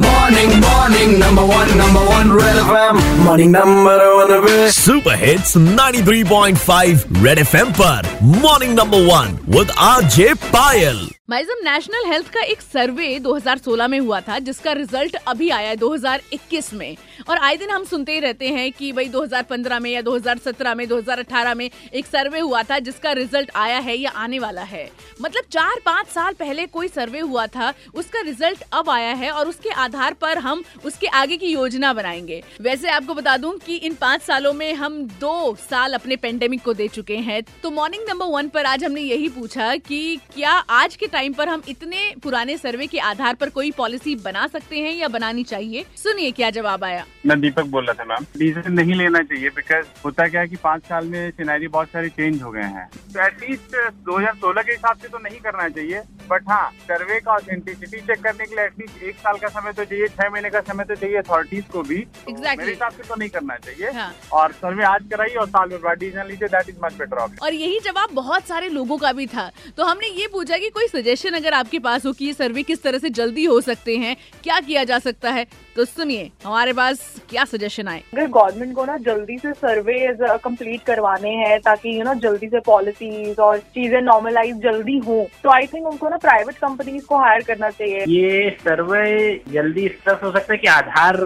Morning, morning, number one, number one, Red FM. Morning, number one, पे super hits 93.5 red FM पर morning number one with RJ Payal miasm national health का एक सर्वे 2016 में हुआ था, जिसका रिज़ल्ट अभी आया है 2021 में। और आए दिन हम सुनते ही रहते हैं कि भाई 2015 में या 2017 में 2018 में एक सर्वे हुआ था, जिसका रिज़ल्ट आया है या आने वाला है। मतलब चार पाँच साल पहले कोई सर्वे हुआ था, उसका रिज़ल्ट अब आया है और उसके आधार पर हम उसके आगे की योजना बनाएँगे। वैसे आपको बता दूँ कि इन पाँच सालों में हम दो साल अपने पेंडेमिक को दे चुके हैं। तो मॉर्निंग नंबर वन पर आज हमने यही पूछा कि क्या आज के टाइम पर हम इतने पुराने सर्वे के आधार पर कोई पॉलिसी बना सकते हैं या बनानी चाहिए? सुनिए क्या जवाब आया। मैं दीपक बोल रहा था मैम डीजल नहीं लेना चाहिए बिकॉज़ होता क्या है की पाँच साल में सिनेरी बहुत सारे चेंज हो गए हैं। एटलीस्ट 2016 के हिसाब से तो नहीं करना चाहिए। बट हाँ सर्वे का ऑथेंटिसिटी चेक करने के लिए एटलीस्ट एक साल का समय तो चाहिए छह महीने का समय तो चाहिए अथॉरिटीज को भी। तो Exactly. मेरे हिसाब से तो नहीं करना चाहिए। हाँ। और सर्वे आज कराइए और साल में बाद डिसीज़न लीजिए that is much better option और यही जवाब बहुत सारे लोगों का भी था। तो हमने ये पूछा की कोई सजेशन अगर आपके पास हो की ये सर्वे किस तरह से जल्दी हो सकते हैं क्या किया जा सकता है? तो सुनिए हमारे पास क्या सजेशन आए अगर गवर्नमेंट को ना जल्दी से सर्वे कंप्लीट करवाने हैं ताकि यू नो जल्दी से पॉलिसीज़ और चीज़ें नॉर्मलाइज जल्दी हो तो आई थिंक उनको ना प्राइवेट कंपनीज़ को हायर करना चाहिए ये सर्वे जल्दी इस तरह से हो सकता है कि आधार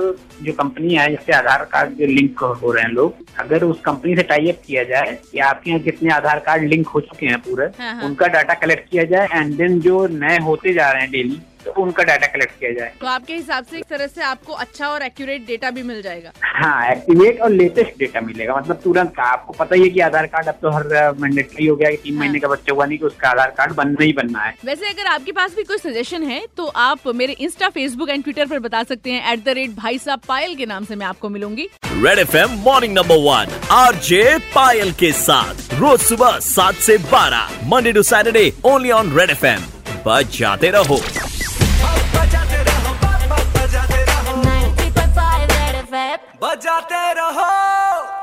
जो कंपनी है जिससे आधार कार्ड जो लिंक हो रहे हैं लोग अगर उस कंपनी से टाई अप किया जाए कि आपके यहाँ कितने आधार कार्ड लिंक हो चुके हैं पूरे हाँ, हाँ। उनका डाटा कलेक्ट किया जाए एंड देन जो नए होते जा रहे हैं डेली तो उनका डाटा कलेक्ट किया जाए। तो आपके हिसाब से एक तरह से आपको अच्छा और एक्यूरेट डेटा भी मिल जाएगा? हाँ एक्टिवेट और लेटेस्ट डेटा मिलेगा। मतलब तुरंत का आपको पता ही है कि आधार कार्ड अब तो हर मैंडेटरी हो गया कि तीन हाँ। महीने का बच्चा हुआ नहीं कि उसका आधार कार्ड बनना ही बनना है। वैसे अगर आपके पास भी कोई सजेशन है तो आप मेरे इंस्टा फेसबुक एंड ट्विटर पर बता सकते हैं एट द रेट भाई साहब पायल के नाम से मैं आपको मिलूँगी। Red F M morning number one R J Payal के साथ रोज सुबह सात से बारह Monday to Saturday only on red FM जाते रहो। बजाते रहो।